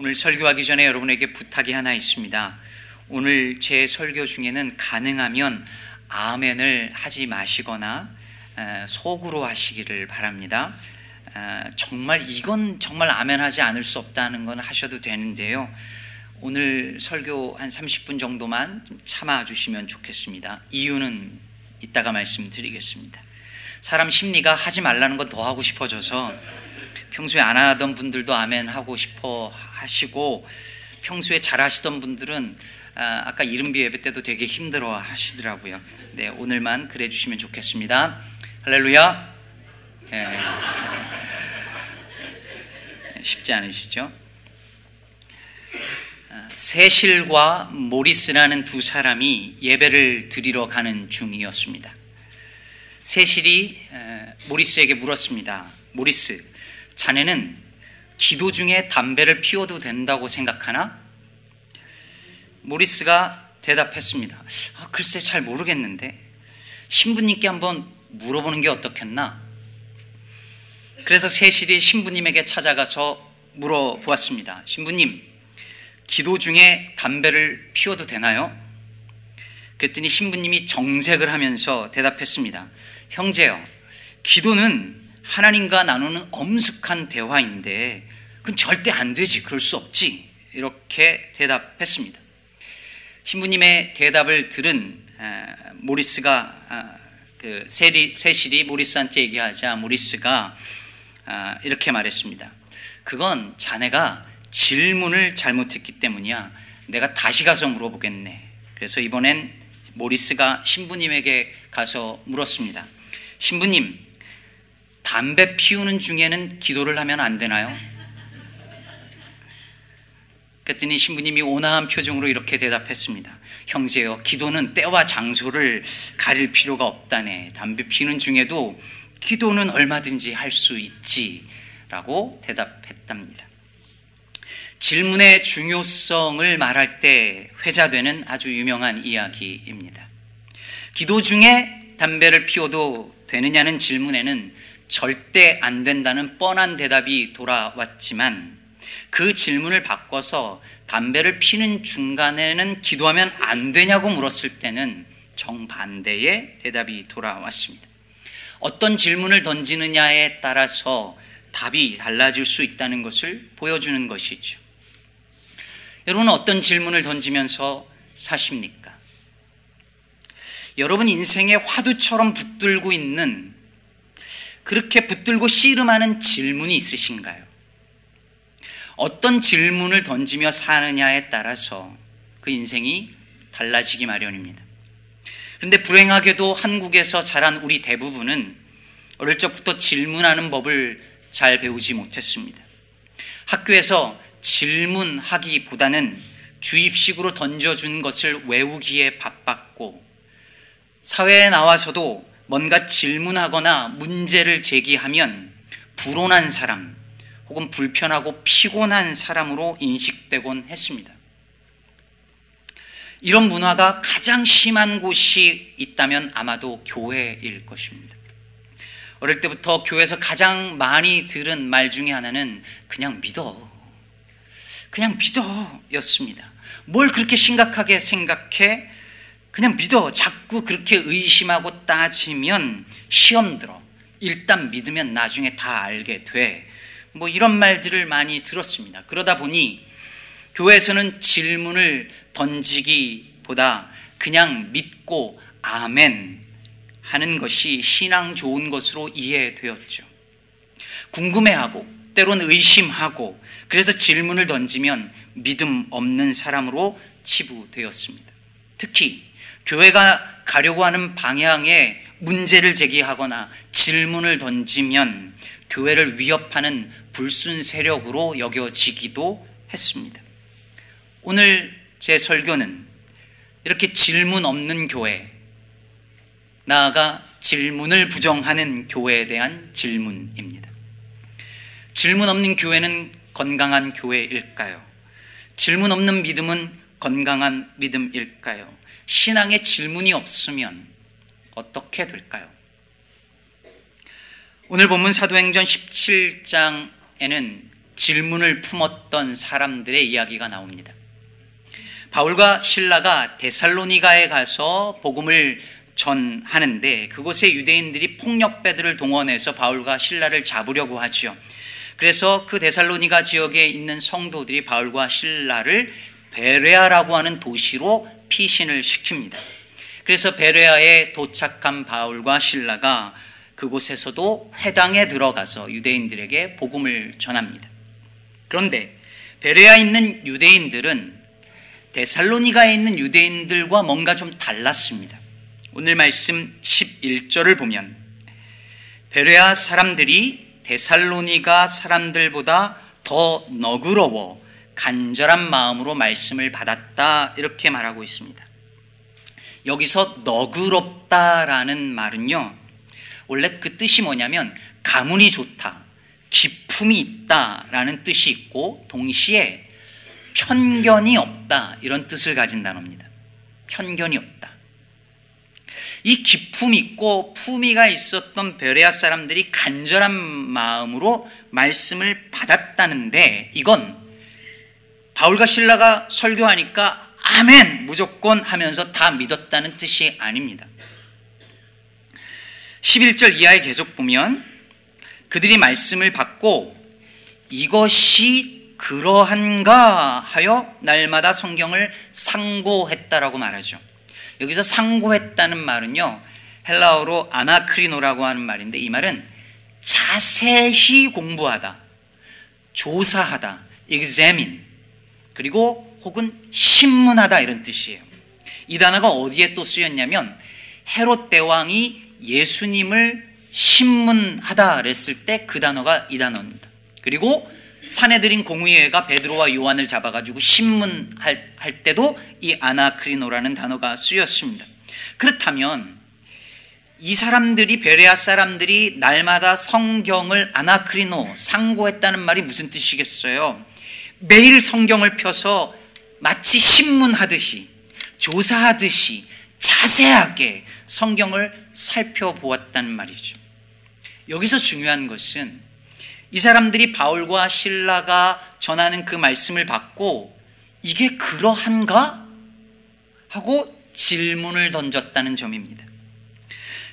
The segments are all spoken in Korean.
오늘 설교하기 전에 여러분에게 부탁이 하나 있습니다. 오늘 제 설교 중에는 가능하면 아멘을 하지 마시거나 속으로 하시기를 바랍니다. 정말 이건 정말 아멘하지 않을 수 없다는 건 하셔도 되는데요. 오늘 설교 한 30분 정도만 참아 주시면 좋겠습니다. 이유는 이따가 말씀드리겠습니다. 사람 심리가 하지 말라는 건 더 하고 싶어져서 평소에 안 하던 분들도 아멘 하고 싶어 하시고 평소에 잘 하시던 분들은 아, 까 이른비 예배 때도 되게 힘들어 하시더라고요. 네, 오늘만 그래 주시면 좋겠습니다. 할렐루야. 네. 쉽지 않으시죠? 아, 세실과 모리스라는 두 사람이 예배를 드리러 가는 중이었습니다. 세실이 모리스에게 물었습니다. 모리스, 자네는 기도 중에 담배를 피워도 된다고 생각하나? 모리스가 대답했습니다. 아, 글쎄 잘 모르겠는데 신부님께 한번 물어보는 게 어떻겠나? 그래서 세실이 신부님에게 찾아가서 물어보았습니다. 신부님, 기도 중에 담배를 피워도 되나요? 그랬더니 신부님이 정색을 하면서 대답했습니다. 형제요, 기도는 하나님과 나누는 엄숙한 대화인데 그건 절대 안 되지. 그럴 수 없지. 이렇게 대답했습니다. 신부님의 대답을 들은 모리스가 아, 그 세실이 모리스한테 얘기하자 모리스가 아, 이렇게 말했습니다. 그건 자네가 질문을 잘못했기 때문이야. 내가 다시 가서 물어보겠네. 그래서 이번엔 모리스가 신부님에게 가서 물었습니다. 신부님, 담배 피우는 중에는 기도를 하면 안 되나요? 그랬더니 신부님이 온화한 표정으로 이렇게 대답했습니다. 형제여, 기도는 때와 장소를 가릴 필요가 없다네. 담배 피우는 중에도 기도는 얼마든지 할 수 있지. 라고 대답했답니다. 질문의 중요성을 말할 때 회자되는 아주 유명한 이야기입니다. 기도 중에 담배를 피워도 되느냐는 질문에는 절대 안 된다는 뻔한 대답이 돌아왔지만 그 질문을 바꿔서 담배를 피는 중간에는 기도하면 안 되냐고 물었을 때는 정반대의 대답이 돌아왔습니다. 어떤 질문을 던지느냐에 따라서 답이 달라질 수 있다는 것을 보여주는 것이죠. 여러분은 어떤 질문을 던지면서 사십니까? 여러분 인생에 화두처럼 붙들고 있는 그렇게 붙들고 씨름하는 질문이 있으신가요? 어떤 질문을 던지며 사느냐에 따라서 그 인생이 달라지기 마련입니다. 그런데 불행하게도 한국에서 자란 우리 대부분은 어릴 적부터 질문하는 법을 잘 배우지 못했습니다. 학교에서 질문하기보다는 주입식으로 던져준 것을 외우기에 바빴고, 사회에 나와서도 뭔가 질문하거나 문제를 제기하면 불온한 사람 혹은 불편하고 피곤한 사람으로 인식되곤 했습니다. 이런 문화가 가장 심한 곳이 있다면 아마도 교회일 것입니다. 어릴 때부터 교회에서 가장 많이 들은 말 중에 하나는 그냥 믿어. 그냥 믿어 였습니다. 뭘 그렇게 심각하게 생각해? 그냥 믿어. 자꾸 그렇게 의심하고 따지면 시험 들어. 일단 믿으면 나중에 다 알게 돼. 뭐 이런 말들을 많이 들었습니다. 그러다 보니 교회에서는 질문을 던지기보다 그냥 믿고 아멘 하는 것이 신앙 좋은 것으로 이해되었죠. 궁금해하고 때로는 의심하고 그래서 질문을 던지면 믿음 없는 사람으로 치부되었습니다. 특히 교회가 가려고 하는 방향에 문제를 제기하거나 질문을 던지면 교회를 위협하는 불순 세력으로 여겨지기도 했습니다. 오늘 제 설교는 이렇게 질문 없는 교회, 나아가 질문을 부정하는 교회에 대한 질문입니다. 질문 없는 교회는 건강한 교회일까요? 질문 없는 믿음은 건강한 믿음일까요? 신앙에 질문이 없으면 어떻게 될까요? 오늘 본문 사도행전 17장에는 질문을 품었던 사람들의 이야기가 나옵니다. 바울과 신라가 데살로니가에 가서 복음을 전하는데 그곳에 유대인들이 폭력배들을 동원해서 바울과 신라를 잡으려고 하죠. 그래서 그 데살로니가 지역에 있는 성도들이 바울과 신라를 베레아라고 하는 도시로 피신을 시킵니다. 그래서 베레아에 도착한 바울과 신라가 그곳에서도 회당에 들어가서 유대인들에게 복음을 전합니다. 그런데 베레아에 있는 유대인들은 데살로니가에 있는 유대인들과 뭔가 좀 달랐습니다. 오늘 말씀 11절을 보면 베레아 사람들이 데살로니가 사람들보다 더 너그러워 간절한 마음으로 말씀을 받았다 이렇게 말하고 있습니다. 여기서 너그럽다라는 말은요. 원래 그 뜻이 뭐냐면 가문이 좋다, 기품이 있다라는 뜻이 있고 동시에 편견이 없다 이런 뜻을 가진 단어입니다. 편견이 없다. 이 기품 있고 품위가 있었던 베레아 사람들이 간절한 마음으로 말씀을 받았다는데 이건 바울과 신라가 설교하니까 아멘 무조건 하면서 다 믿었다는 뜻이 아닙니다. 11절 이하에 계속 보면 그들이 말씀을 받고 이것이 그러한가 하여 날마다 성경을 상고했다라고 말하죠. 여기서 상고했다는 말은요. 헬라어로 아나크리노라고 하는 말인데 이 말은 자세히 공부하다, 조사하다, examine 그리고 혹은 신문하다 이런 뜻이에요. 이 단어가 어디에 또 쓰였냐면 헤롯 대왕이 예수님을 신문하다 그랬을 때 그 단어가 이 단어입니다. 그리고 사내들인 공의회가 베드로와 요한을 잡아가지고 신문할 할 때도 이 아나크리노라는 단어가 쓰였습니다. 그렇다면 이 사람들이 베레아 사람들이 날마다 성경을 아나크리노 상고했다는 말이 무슨 뜻이겠어요? 매일 성경을 펴서 마치 신문하듯이 조사하듯이 자세하게 성경을 살펴보았다는 말이죠. 여기서 중요한 것은 이 사람들이 바울과 신라가 전하는 그 말씀을 받고 이게 그러한가? 하고 질문을 던졌다는 점입니다.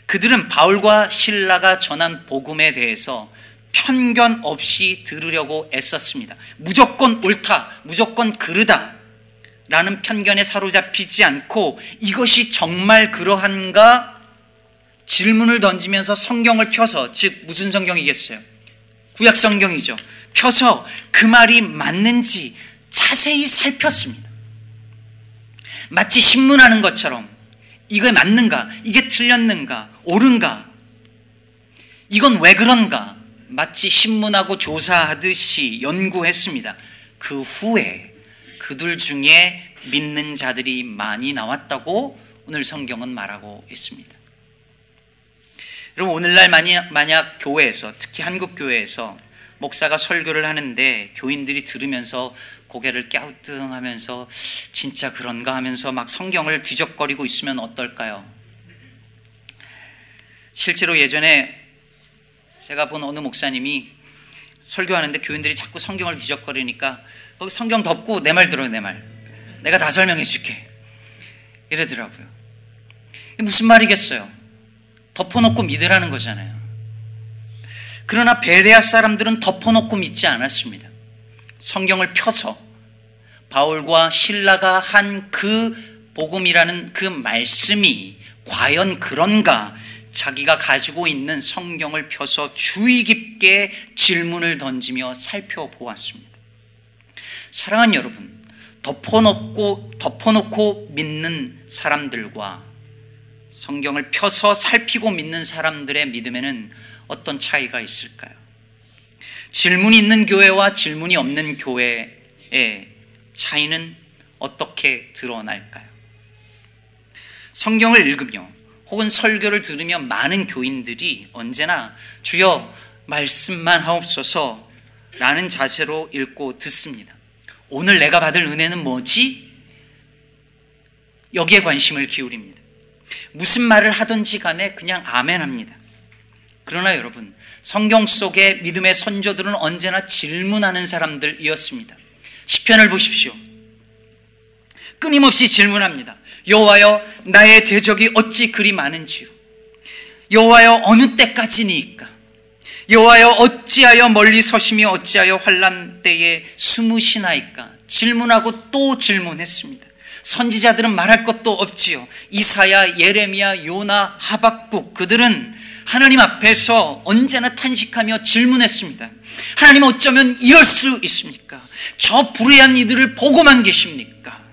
그들은 바울과 신라가 전한 복음에 대해서 편견 없이 들으려고 애썼습니다. 무조건 옳다, 무조건 그르다. 라는 편견에 사로잡히지 않고 이것이 정말 그러한가 질문을 던지면서 성경을 펴서 즉 무슨 성경이겠어요? 구약 성경이죠. 펴서 그 말이 맞는지 자세히 살폈습니다. 마치 신문하는 것처럼 이거 맞는가? 이게 틀렸는가? 옳은가? 이건 왜 그런가? 마치 신문하고 조사하듯이 연구했습니다. 그 후에 그들 중에 믿는 자들이 많이 나왔다고 오늘 성경은 말하고 있습니다. 여러분 오늘날 만약, 교회에서 특히 한국 교회에서 목사가 설교를 하는데 교인들이 들으면서 고개를 갸우뚱하면서 진짜 그런가 하면서 막 성경을 뒤적거리고 있으면 어떨까요? 실제로 예전에 제가 본 어느 목사님이 설교하는데 교인들이 자꾸 성경을 뒤적거리니까 거기 성경 덮고 내 말 들어 내 말. 내가 다 설명해 줄게. 이러더라고요. 무슨 말이겠어요? 덮어놓고 믿으라는 거잖아요. 그러나 베레아 사람들은 덮어놓고 믿지 않았습니다. 성경을 펴서 바울과 신라가 한 그 복음이라는 그 말씀이 과연 그런가 자기가 가지고 있는 성경을 펴서 주의 깊게 질문을 던지며 살펴보았습니다. 사랑하는 여러분, 덮어놓고, 덮어놓고 믿는 사람들과 성경을 펴서 살피고 믿는 사람들의 믿음에는 어떤 차이가 있을까요? 질문이 있는 교회와 질문이 없는 교회의 차이는 어떻게 드러날까요? 성경을 읽으며 혹은 설교를 들으며 많은 교인들이 언제나 주여 말씀만 하옵소서 라는 자세로 읽고 듣습니다. 오늘 내가 받을 은혜는 뭐지? 여기에 관심을 기울입니다. 무슨 말을 하든지 간에 그냥 아멘 합니다. 그러나 여러분, 성경 속의 믿음의 선조들은 언제나 질문하는 사람들이었습니다. 시편을 보십시오. 끊임없이 질문합니다. 여호와여 나의 대적이 어찌 그리 많은지요 여호와여 어느 때까지니까 여호와여 어찌하여 멀리 서시며 어찌하여 환란 때에 숨으시나이까 질문하고 또 질문했습니다. 선지자들은 말할 것도 없지요. 이사야, 예레미야, 요나, 하박국 그들은 하나님 앞에서 언제나 탄식하며 질문했습니다. 하나님 어쩌면 이럴 수 있습니까? 저 불의한 이들을 보고만 계십니까?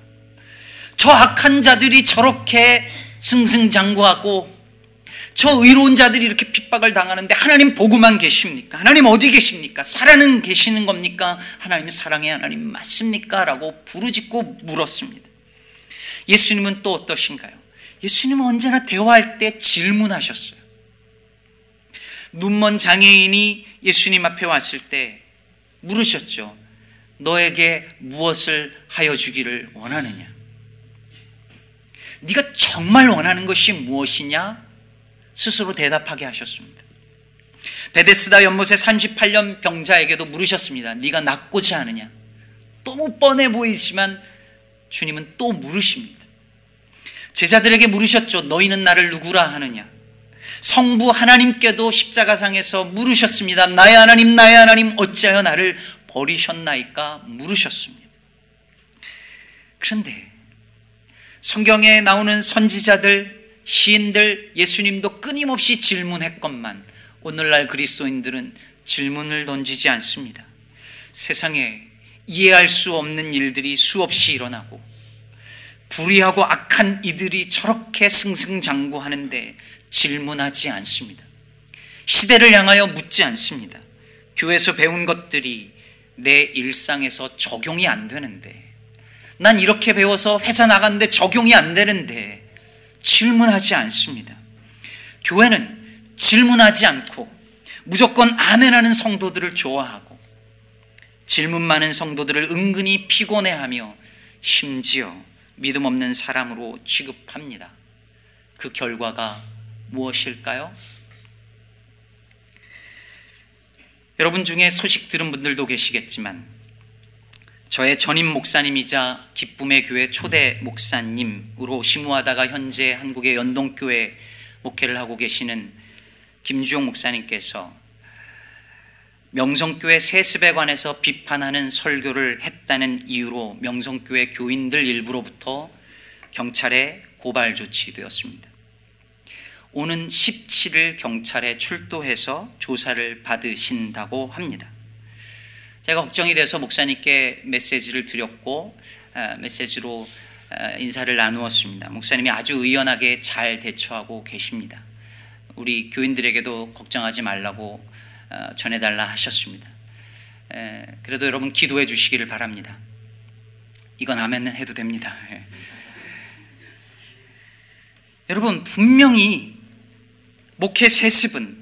저 악한 자들이 저렇게 승승장구하고 저 의로운 자들이 이렇게 핍박을 당하는데 하나님 보고만 계십니까? 하나님 어디 계십니까? 살아는 계시는 겁니까? 하나님이 사랑의 하나님 맞습니까? 라고 부르짖고 물었습니다. 예수님은 또 어떠신가요? 예수님은 언제나 대화할 때 질문하셨어요. 눈먼 장애인이 예수님 앞에 왔을 때 물으셨죠. 너에게 무엇을 하여 주기를 원하느냐? 네가 정말 원하는 것이 무엇이냐? 스스로 대답하게 하셨습니다. 베데스다 연못의 38년 병자에게도 물으셨습니다. 네가 낫고자 하느냐? 너무 뻔해 보이지만 주님은 또 물으십니다. 제자들에게 물으셨죠. 너희는 나를 누구라 하느냐? 성부 하나님께도 십자가상에서 물으셨습니다. 나의 하나님, 나의 하나님, 어찌하여 나를 버리셨나이까? 물으셨습니다. 그런데 성경에 나오는 선지자들, 시인들, 예수님도 끊임없이 질문했건만 오늘날 그리스도인들은 질문을 던지지 않습니다. 세상에 이해할 수 없는 일들이 수없이 일어나고 불의하고 악한 이들이 저렇게 승승장구하는데 질문하지 않습니다. 시대를 향하여 묻지 않습니다. 교회에서 배운 것들이 내 일상에서 적용이 안 되는데 난 이렇게 배워서 회사 나갔는데 적용이 안 되는데 질문하지 않습니다. 교회는 질문하지 않고 무조건 아멘하는 성도들을 좋아하고 질문 많은 성도들을 은근히 피곤해하며 심지어 믿음 없는 사람으로 취급합니다. 그 결과가 무엇일까요? 여러분 중에 소식 들은 분들도 계시겠지만 저의 전임 목사님이자 기쁨의 교회 초대 목사님으로 심무하다가 현재 한국의 연동교회 목회를 하고 계시는 김주용 목사님께서 명성교회 세습에 관해서 비판하는 설교를 했다는 이유로 명성교회 교인들 일부로부터 경찰에 고발 조치되었습니다. 오는 17일 경찰에 출두해서 조사를 받으신다고 합니다. 제가 걱정이 돼서 목사님께 메시지를 드렸고 아, 메시지로 아, 인사를 나누었습니다. 목사님이 아주 의연하게 잘 대처하고 계십니다. 우리 교인들에게도 걱정하지 말라고 어, 전해달라 하셨습니다. 그래도 여러분 기도해 주시기를 바랍니다. 이건 아멘 해도 됩니다. 예. 여러분 분명히 목회 세습은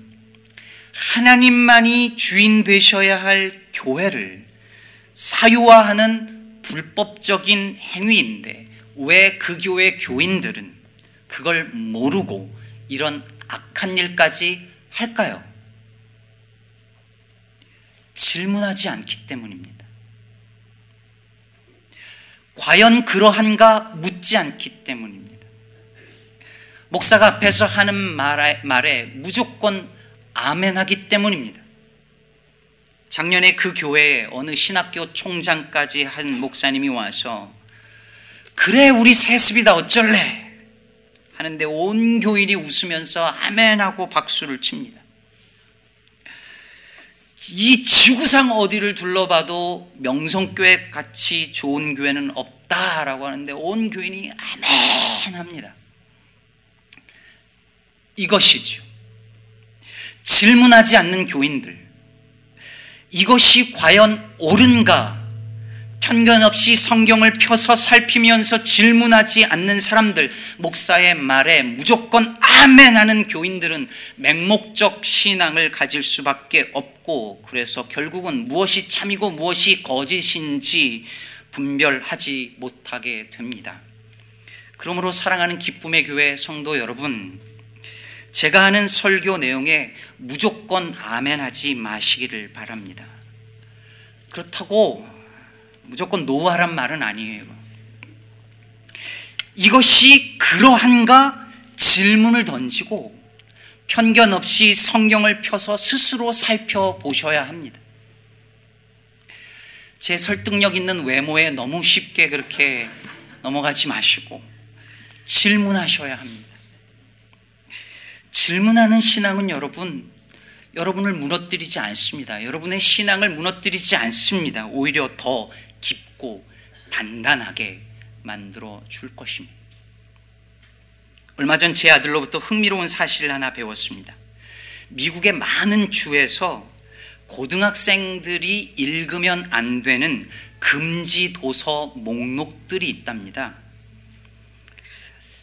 하나님만이 주인 되셔야 할 교회를 사유화하는 불법적인 행위인데 왜 그 교회 교인들은 그걸 모르고 이런 악한 일까지 할까요? 질문하지 않기 때문입니다. 과연 그러한가 묻지 않기 때문입니다. 목사가 앞에서 하는 말에, 말에 무조건 아멘하기 때문입니다. 작년에 그 교회에 어느 신학교 총장까지 한 목사님이 와서 그래 우리 세습이다 어쩔래 하는데 온 교인이 웃으면서 아멘 하고 박수를 칩니다. 이 지구상 어디를 둘러봐도 명성교회 같이 좋은 교회는 없다라고 하는데 온 교인이 아멘 합니다. 이것이죠. 질문하지 않는 교인들. 이것이 과연 옳은가? 편견 없이 성경을 펴서 살피면서 질문하지 않는 사람들, 목사의 말에 무조건 아멘 하는 교인들은 맹목적 신앙을 가질 수밖에 없고, 그래서 결국은 무엇이 참이고 무엇이 거짓인지 분별하지 못하게 됩니다. 그러므로 사랑하는 기쁨의 교회 성도 여러분, 제가 하는 설교 내용에 무조건 아멘하지 마시기를 바랍니다. 그렇다고 무조건 노하란 말은 아니에요. 이것이 그러한가 질문을 던지고 편견 없이 성경을 펴서 스스로 살펴보셔야 합니다. 제 설득력 있는 외모에 너무 쉽게 그렇게 넘어가지 마시고 질문하셔야 합니다. 질문하는 신앙은 여러분, 여러분을 무너뜨리지 않습니다. 여러분의 신앙을 무너뜨리지 않습니다. 오히려 더 깊고 단단하게 만들어 줄 것입니다. 얼마 전 제 아들로부터 흥미로운 사실을 하나 배웠습니다. 미국의 많은 주에서 고등학생들이 읽으면 안 되는 금지 도서 목록들이 있답니다.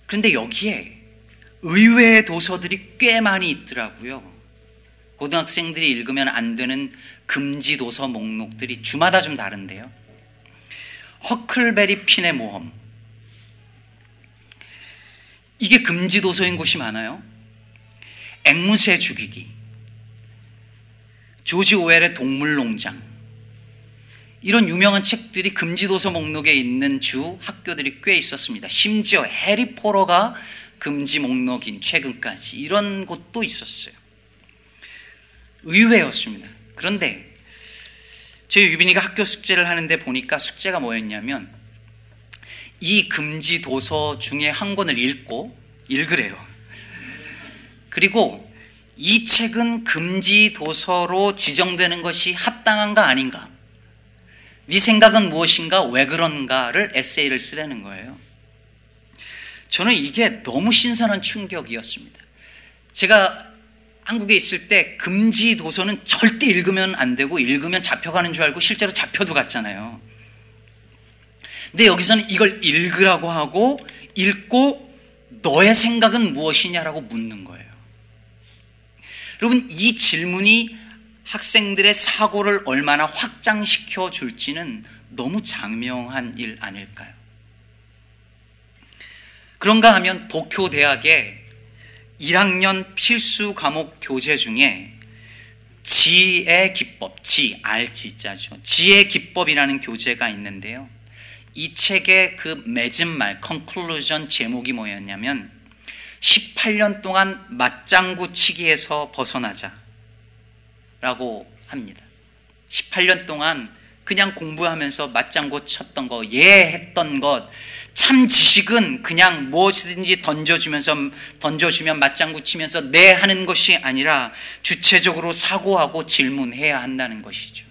그런데 여기에 의외의 도서들이 꽤 많이 있더라고요. 고등학생들이 읽으면 안 되는 금지 도서 목록들이 주마다 좀 다른데요. 허클베리 핀의 모험. 이게 금지 도서인 곳이 많아요. 앵무새 죽이기. 조지 오웰의 동물농장. 이런 유명한 책들이 금지 도서 목록에 있는 주 학교들이 꽤 있었습니다. 심지어 해리포터가 금지 목록인 최근까지 이런 곳도 있었어요. 의외였습니다. 그런데 제 유빈이가 학교 숙제를 하는데 보니까 숙제가 뭐였냐면 이 금지 도서 중에 한 권을 읽고 읽으래요. 그리고 이 책은 금지 도서로 지정되는 것이 합당한가 아닌가? 네 생각은 무엇인가? 왜 그런가를 에세이를 쓰라는 거예요. 저는 이게 너무 신선한 충격이었습니다. 제가 한국에 있을 때 금지 도서는 절대 읽으면 안 되고 읽으면 잡혀가는 줄 알고 실제로 잡혀도 갔잖아요. 근데 여기서는 이걸 읽으라고 하고 읽고 너의 생각은 무엇이냐라고 묻는 거예요. 여러분 이 질문이 학생들의 사고를 얼마나 확장시켜 줄지는 너무 장명한 일 아닐까요? 그런가 하면 도쿄 대학의 1학년 필수 과목 교재 중에 지의 기법, 지, 알지자죠. 지의 기법이라는 교재가 있는데요. 이 책의 그 맺은 말, 컨클루전 제목이 뭐였냐면 18년 동안 맞장구 치기에서 벗어나자 라고 합니다. 18년 동안 그냥 공부하면서 맞장구 쳤던 거, 예 했던 것, 참 지식은 그냥 무엇이든지 던져주면서 던져주면 맞장구 치면서 네 하는 것이 아니라 주체적으로 사고하고 질문해야 한다는 것이죠.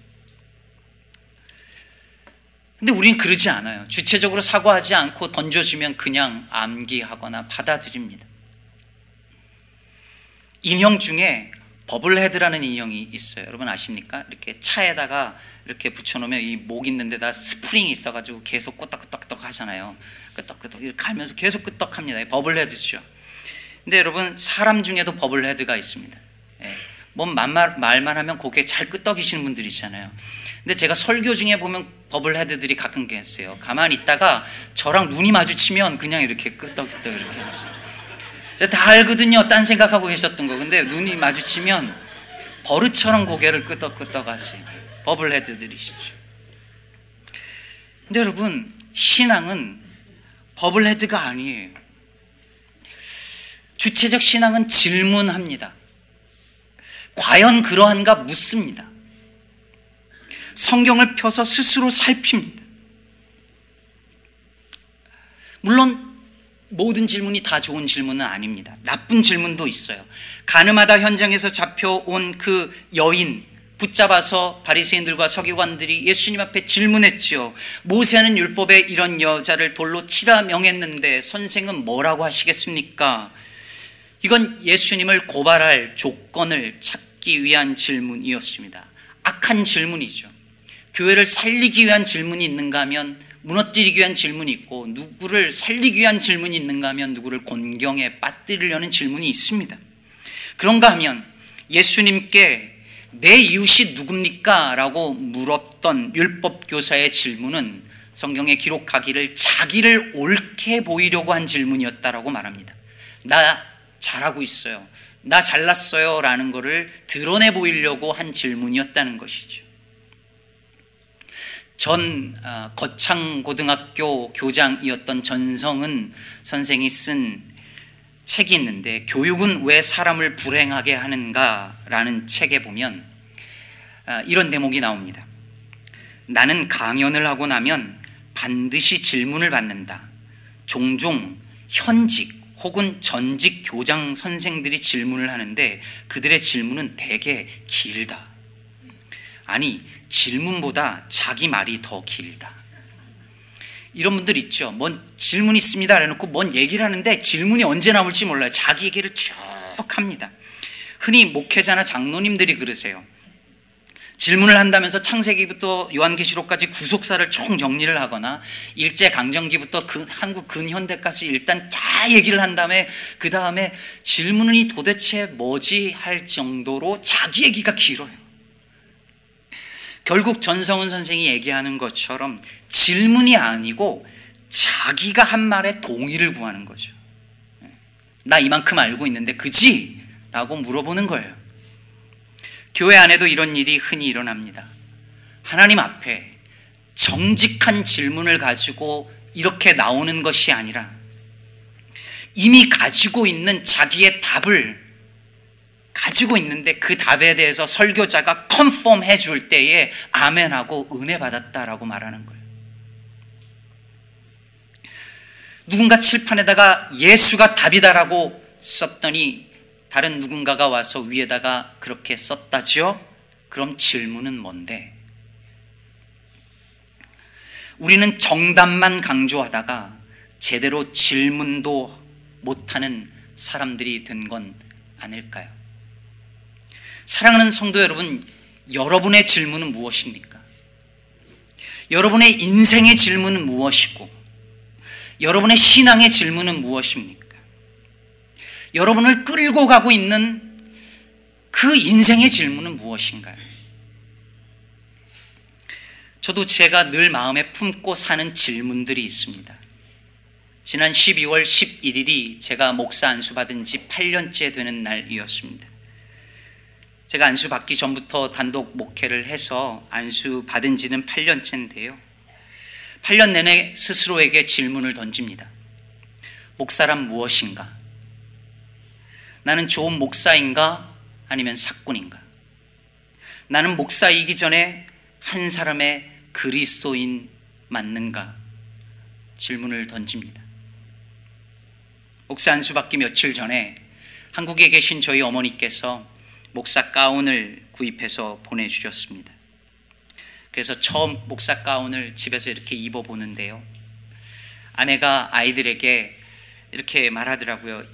근데 우리는 그러지 않아요. 주체적으로 사고하지 않고 던져주면 그냥 암기하거나 받아들입니다. 인형 중에 버블헤드라는 인형이 있어요. 여러분 아십니까? 이렇게 차에다가 이렇게 붙여놓으면 이 목 있는 데다 스프링이 있어가지고 계속 끄떡끄떡끄떡 하잖아요. 끄떡끄떡 이렇게 가면서 계속 끄떡합니다. 버블헤드죠. 근데 여러분 사람 중에도 버블헤드가 있습니다. 예. 뭔 말만, 말만 하면 고개 잘 끄떡이시는 분들이 있잖아요. 근데 제가 설교 중에 보면 버블헤드들이 가끔 계세요. 가만히 있다가 저랑 눈이 마주치면 그냥 이렇게 끄떡끄떡 이렇게 했어요. 제가 다 알거든요. 딴 생각하고 계셨던 거. 근데 눈이 마주치면 버릇처럼 고개를 끄덕끄덕 하세요. 버블헤드들이시죠. 근데 여러분, 신앙은 버블헤드가 아니에요. 주체적 신앙은 질문합니다. 과연 그러한가 묻습니다. 성경을 펴서 스스로 살핍니다. 물론 모든 질문이 다 좋은 질문은 아닙니다. 나쁜 질문도 있어요. 가늠하다 현장에서 잡혀온 그 여인 붙잡아서 바리새인들과 서기관들이 예수님 앞에 질문했지요. 모세는 율법에 이런 여자를 돌로 치라 명했는데 선생은 뭐라고 하시겠습니까? 이건 예수님을 고발할 조건을 찾기 위한 질문이었습니다. 악한 질문이죠. 교회를 살리기 위한 질문이 있는가 하면 무너뜨리기 위한 질문이 있고 누구를 살리기 위한 질문이 있는가 하면 누구를 곤경에 빠뜨리려는 질문이 있습니다. 그런가 하면 예수님께 내 이웃이 누굽니까? 라고 물었던 율법 교사의 질문은 성경에 기록하기를 자기를 옳게 보이려고 한 질문이었다라고 말합니다. 나 잘하고 있어요. 나 잘났어요 라는 것을 드러내 보이려고 한 질문이었다는 것이죠. 전 어, 거창고등학교 교장이었던 전성은 선생이 쓴 책이 있는데 교육은 왜 사람을 불행하게 하는가라는 책에 보면 어, 이런 대목이 나옵니다. 나는 강연을 하고 나면 반드시 질문을 받는다. 종종 현직 혹은 전직 교장 선생들이 질문을 하는데 그들의 질문은 되게 길다. 아니, 질문보다 자기 말이 더 길다. 이런 분들 있죠. 뭔 질문 있습니다. 해놓고 뭔 얘기를 하는데 질문이 언제 나올지 몰라요. 자기 얘기를 쭉 합니다. 흔히 목회자나 장로님들이 그러세요. 질문을 한다면서 창세기부터 요한계시록까지 구속사를 총 정리를 하거나 일제 강점기부터 그 한국 근현대까지 일단 다 얘기를 한 다음에 그 다음에 질문이 도대체 뭐지 할 정도로 자기 얘기가 길어요. 결국 전성훈 선생이 얘기하는 것처럼 질문이 아니고 자기가 한 말에 동의를 구하는 거죠. 나 이만큼 알고 있는데 그지? 라고 물어보는 거예요. 교회 안에도 이런 일이 흔히 일어납니다. 하나님 앞에 정직한 질문을 가지고 이렇게 나오는 것이 아니라 이미 가지고 있는 자기의 답을 가지고 있는데 그 답에 대해서 설교자가 컨펌 해줄 때에 아멘하고 은혜 받았다라고 말하는 거예요. 누군가 칠판에다가 예수가 답이다라고 썼더니 다른 누군가가 와서 위에다가 그렇게 썼다지요? 그럼 질문은 뭔데? 우리는 정답만 강조하다가 제대로 질문도 못하는 사람들이 된 건 아닐까요? 사랑하는 성도 여러분, 여러분의 질문은 무엇입니까? 여러분의 인생의 질문은 무엇이고, 여러분의 신앙의 질문은 무엇입니까? 여러분을 끌고 가고 있는 그 인생의 질문은 무엇인가요? 저도 제가 늘 마음에 품고 사는 질문들이 있습니다. 지난 12월 11일이 제가 목사 안수 받은 지 8년째 되는 날이었습니다. 제가 안수 받기 전부터 단독 목회를 해서 안수 받은 지는 8년째인데요. 8년 내내 스스로에게 질문을 던집니다. 목사란 무엇인가? 나는 좋은 목사인가? 아니면 사꾼인가? 나는 목사이기 전에 한 사람의 그리스도인 맞는가? 질문을 던집니다. 목사 안수 받기 며칠 전에 한국에 계신 저희 어머니께서 목사 가운을 구입해서 보내주셨습니다. 그래서 처음 목사 가운을 집에서 이렇게 입어보는데요. 아내가 아이들에게 이렇게 말하더라고요.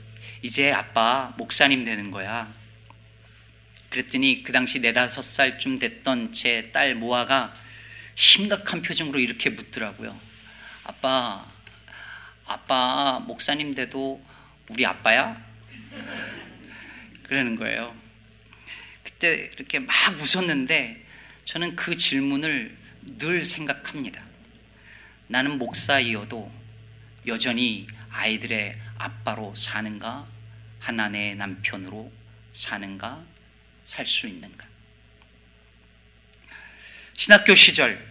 이제 아빠 목사님 되는 거야. 그랬더니 그 당시 네다섯 살쯤 됐던 제 딸 모아가 심각한 표정으로 이렇게 묻더라고요. 아빠, 아빠 목사님 돼도 우리 아빠야? 그러는 거예요. 그때 이렇게 막 웃었는데 저는 그 질문을 늘 생각합니다. 나는 목사이어도 여전히 아이들의 아빠로 사는가? 한 아내의 남편으로 사는가? 살 수 있는가? 신학교 시절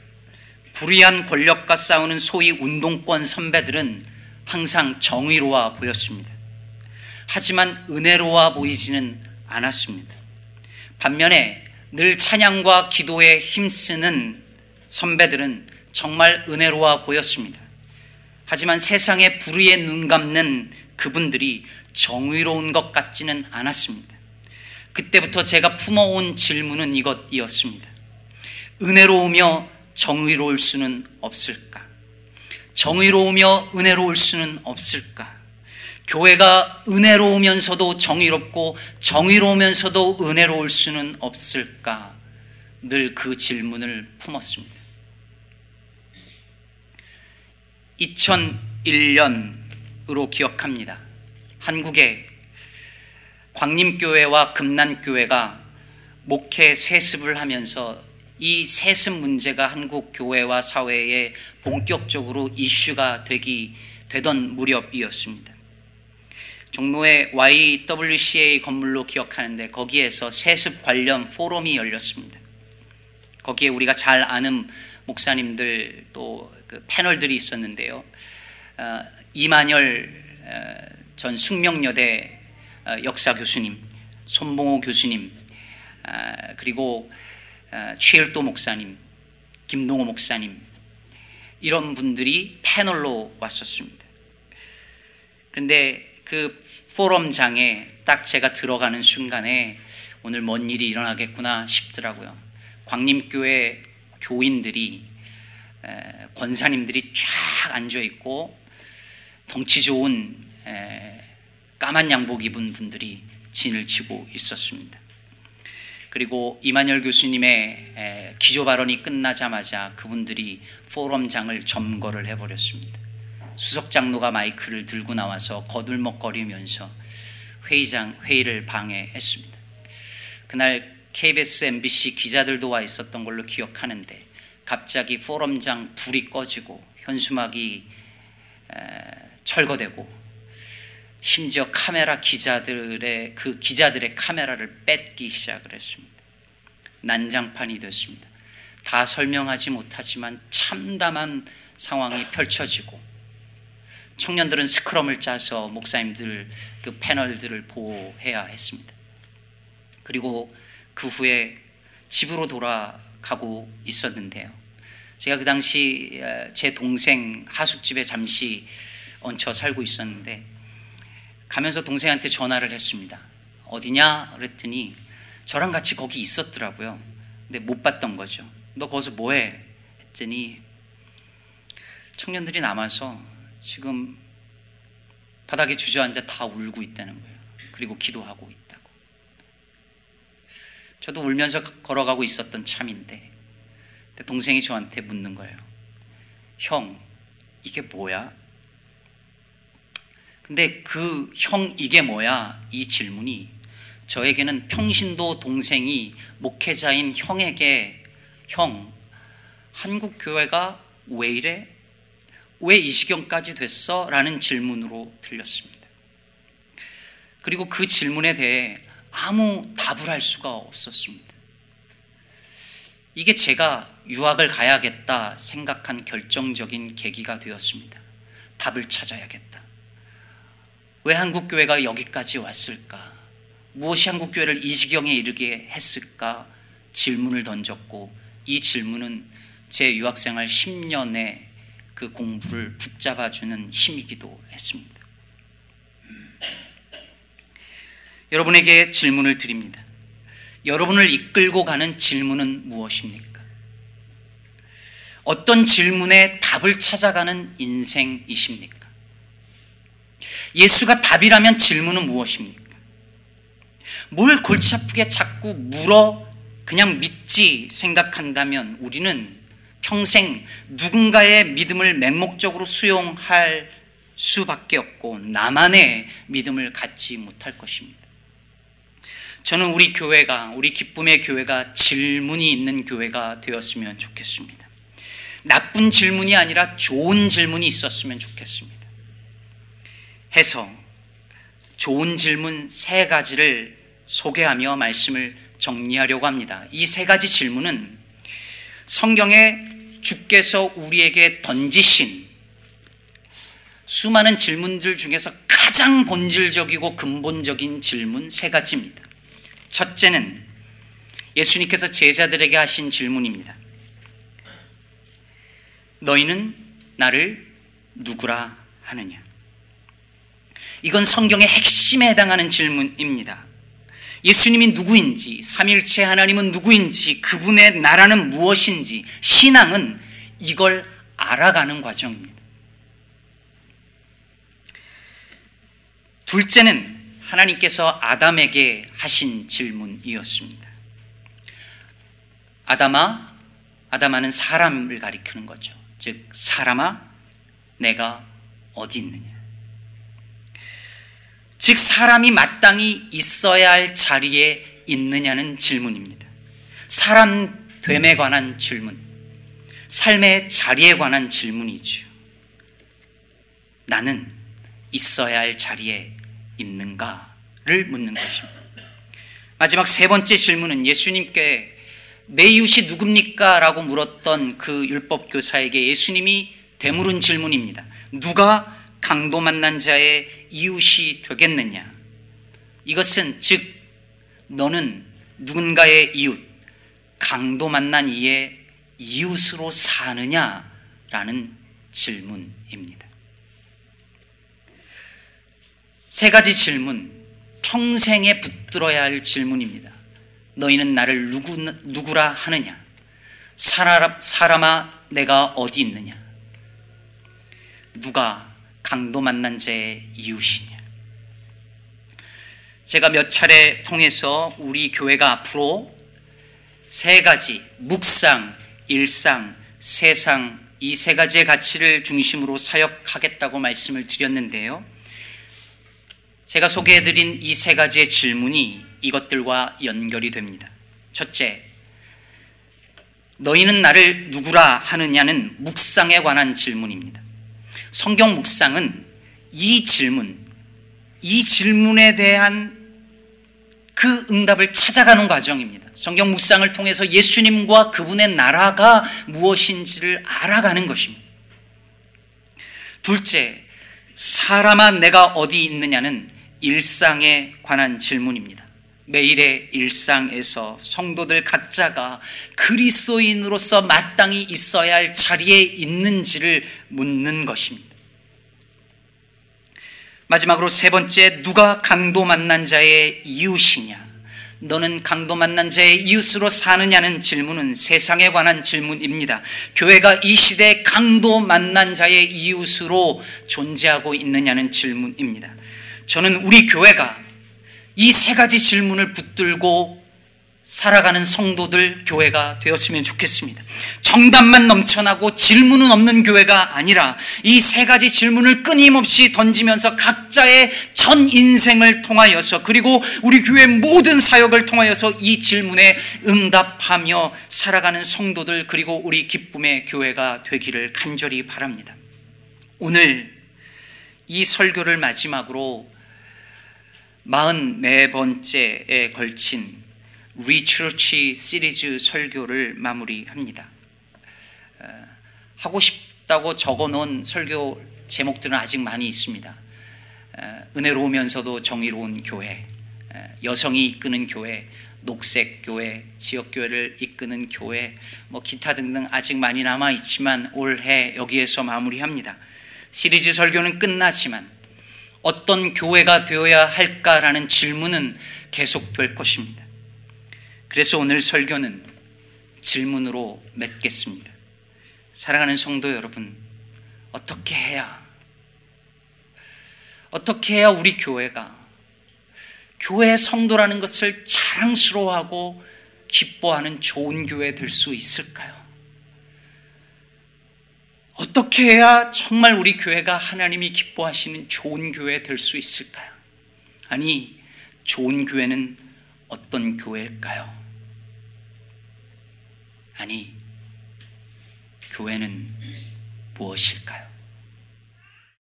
불의한 권력과 싸우는 소위 운동권 선배들은 항상 정의로워 보였습니다. 하지만 은혜로워 보이지는 않았습니다. 반면에 늘 찬양과 기도에 힘쓰는 선배들은 정말 은혜로워 보였습니다. 하지만 세상에 불의에 눈 감는 그분들이 정의로운 것 같지는 않았습니다. 그때부터 제가 품어온 질문은 이것이었습니다. 은혜로우며 정의로울 수는 없을까? 정의로우며 은혜로울 수는 없을까? 교회가 은혜로우면서도 정의롭고 정의로우면서도 은혜로울 수는 없을까? 늘 그 질문을 품었습니다. 2001년으로 기억합니다. 한국의 광림교회와 금난교회가 목회 세습을 하면서 이 세습 문제가 한국 교회와 사회에 본격적으로 이슈가 되기 되던 무렵이었습니다. 종로의 YWCA 건물로 기억하는데 거기에서 세습 관련 포럼이 열렸습니다. 거기에 우리가 잘 아는 목사님들 또 그 패널들이 있었는데요. 어, 이만열 어, 전 숙명여대 어, 역사 교수님, 손봉호 교수님, 아, 그리고 어, 최일도 목사님, 김동호 목사님 이런 분들이 패널로 왔었습니다. 그런데 그 포럼장에 딱 제가 들어가는 순간에 오늘 뭔 일이 일어나겠구나 싶더라고요. 광림교회 교인들이 권사님들이 쫙 앉아 있고 덩치 좋은 까만 양복 입은 분들이 진을 치고 있었습니다. 그리고 이만열 교수님의 기조 발언이 끝나자마자 그분들이 포럼장을 점거를 해버렸습니다. 수석 장로가 마이크를 들고 나와서 거들먹거리면서 회의장 회의를 방해했습니다. 그날 KBS, MBC 기자들도 와 있었던 걸로 기억하는데 갑자기 포럼장 불이 꺼지고 현수막이 철거되고 심지어 카메라 기자들의 그 기자들의 카메라를 뺏기 시작을 했습니다. 난장판이 됐습니다. 다 설명하지 못하지만 참담한 상황이 펼쳐지고 청년들은 스크럼을 짜서 목사님들 그 패널들을 보호해야 했습니다. 그리고 그 후에 집으로 돌아가고 있었는데요. 제가 그 당시 제 동생 하숙집에 잠시 얹혀 살고 있었는데 가면서 동생한테 전화를 했습니다. 어디냐? 그랬더니 저랑 같이 거기 있었더라고요. 근데 못 봤던 거죠. 너 거기서 뭐해? 했더니 청년들이 남아서 지금 바닥에 주저앉아 다 울고 있다는 거예요. 그리고 기도하고 있다고. 저도 울면서 걸어가고 있었던 참인데 동생이 저한테 묻는 거예요. 형, 이게 뭐야? 근데 그 형, 이게 뭐야? 이 질문이 저에게는 평신도 동생이 목회자인 형에게 형, 한국 교회가 왜 이래? 왜 이 시경까지 됐어? 라는 질문으로 들렸습니다. 그리고 그 질문에 대해 아무 답을 할 수가 없었습니다. 이게 제가 유학을 가야겠다 생각한 결정적인 계기가 되었습니다. 답을 찾아야겠다. 왜 한국교회가 여기까지 왔을까? 무엇이 한국교회를 이 지경에 이르게 했을까? 질문을 던졌고 이 질문은 제 유학생활 10년의 그 공부를 붙잡아주는 힘이기도 했습니다. 여러분에게 질문을 드립니다. 여러분을 이끌고 가는 질문은 무엇입니까? 어떤 질문에 답을 찾아가는 인생이십니까? 예수가 답이라면 질문은 무엇입니까? 뭘 골치 아프게 자꾸 물어 그냥 믿지 생각한다면 우리는 평생 누군가의 믿음을 맹목적으로 수용할 수밖에 없고 나만의 믿음을 갖지 못할 것입니다. 저는 우리 교회가 우리 기쁨의 교회가 질문이 있는 교회가 되었으면 좋겠습니다. 나쁜 질문이 아니라 좋은 질문이 있었으면 좋겠습니다. 해서 좋은 질문 세 가지를 소개하며 말씀을 정리하려고 합니다. 이 세 가지 질문은 성경에 주께서 우리에게 던지신 수많은 질문들 중에서 가장 본질적이고 근본적인 질문 세 가지입니다. 첫째는 예수님께서 제자들에게 하신 질문입니다. 너희는 나를 누구라 하느냐? 이건 성경의 핵심에 해당하는 질문입니다. 예수님이 누구인지, 삼일체 하나님은 누구인지, 그분의 나라는 무엇인지, 신앙은 이걸 알아가는 과정입니다. 둘째는 하나님께서 아담에게 하신 질문이었습니다. 아담아, 아담아는 사람을 가리키는 거죠. 즉, 사람아, 내가 어디 있느냐? 즉 사람이 마땅히 있어야 할 자리에 있느냐는 질문입니다. 사람 됨에 관한 질문, 삶의 자리에 관한 질문이죠. 나는 있어야 할 자리에 있는가를 묻는 것입니다. 마지막 세 번째 질문은 예수님께 내 이웃이 누굽니까? 라고 물었던 그 율법 교사에게 예수님이 되물은 질문입니다. 누가 강도 만난 자의 이웃이 되겠느냐? 이것은 즉 너는 누군가의 이웃, 강도 만난 이의 이웃으로 사느냐라는 질문입니다. 세 가지 질문, 평생에 붙들어야 할 질문입니다. 너희는 나를 누구, 누구라 하느냐? 사람, 사람아, 내가 어디 있느냐? 누가 강도 만난 자의 이웃이냐? 제가 몇 차례 통해서 우리 교회가 앞으로 세 가지, 묵상, 일상, 세상, 이 세 가지의 가치를 중심으로 사역하겠다고 말씀을 드렸는데요. 제가 소개해드린 이 세 가지의 질문이 이것들과 연결이 됩니다. 첫째, 너희는 나를 누구라 하느냐는 묵상에 관한 질문입니다. 성경 묵상은 이 질문, 이 질문에 대한 그 응답을 찾아가는 과정입니다. 성경 묵상을 통해서 예수님과 그분의 나라가 무엇인지를 알아가는 것입니다. 둘째, 사람아 내가 어디 있느냐는 일상에 관한 질문입니다. 매일의 일상에서 성도들 각자가 그리스도인으로서 마땅히 있어야 할 자리에 있는지를 묻는 것입니다. 마지막으로 세 번째, 누가 강도 만난 자의 이웃이냐? 너는 강도 만난 자의 이웃으로 사느냐는 질문은 세상에 관한 질문입니다. 교회가 이 시대에 강도 만난 자의 이웃으로 존재하고 있느냐는 질문입니다. 저는 우리 교회가 이 세 가지 질문을 붙들고 살아가는 성도들 교회가 되었으면 좋겠습니다. 정답만 넘쳐나고 질문은 없는 교회가 아니라 이 세 가지 질문을 끊임없이 던지면서 각자의 전 인생을 통하여서 그리고 우리 교회 모든 사역을 통하여서 이 질문에 응답하며 살아가는 성도들 그리고 우리 기쁨의 교회가 되기를 간절히 바랍니다. 오늘 이 설교를 마지막으로 44번째에 걸친 리처치 시리즈 설교를 마무리합니다. 어, 하고 싶다고 적어놓은 설교 제목들은 아직 많이 있습니다. 어, 은혜로우면서도 정의로운 교회, 어, 여성이 이끄는 교회, 녹색 교회, 지역 교회를 이끄는 교회, 뭐 기타 등등 아직 많이 남아 있지만 올해 여기에서 마무리합니다. 시리즈 설교는 끝났지만 어떤 교회가 되어야 할까라는 질문은 계속될 것입니다. 그래서 오늘 설교는 질문으로 맺겠습니다. 사랑하는 성도 여러분, 어떻게 해야, 어떻게 해야 우리 교회가 교회 성도라는 것을 자랑스러워하고 기뻐하는 좋은 교회 될 수 있을까요? 어떻게 해야 정말 우리 교회가 하나님이 기뻐하시는 좋은 교회 될 수 있을까요? 아니, 좋은 교회는 어떤 교회일까요? 아니, 교회는 무엇일까요?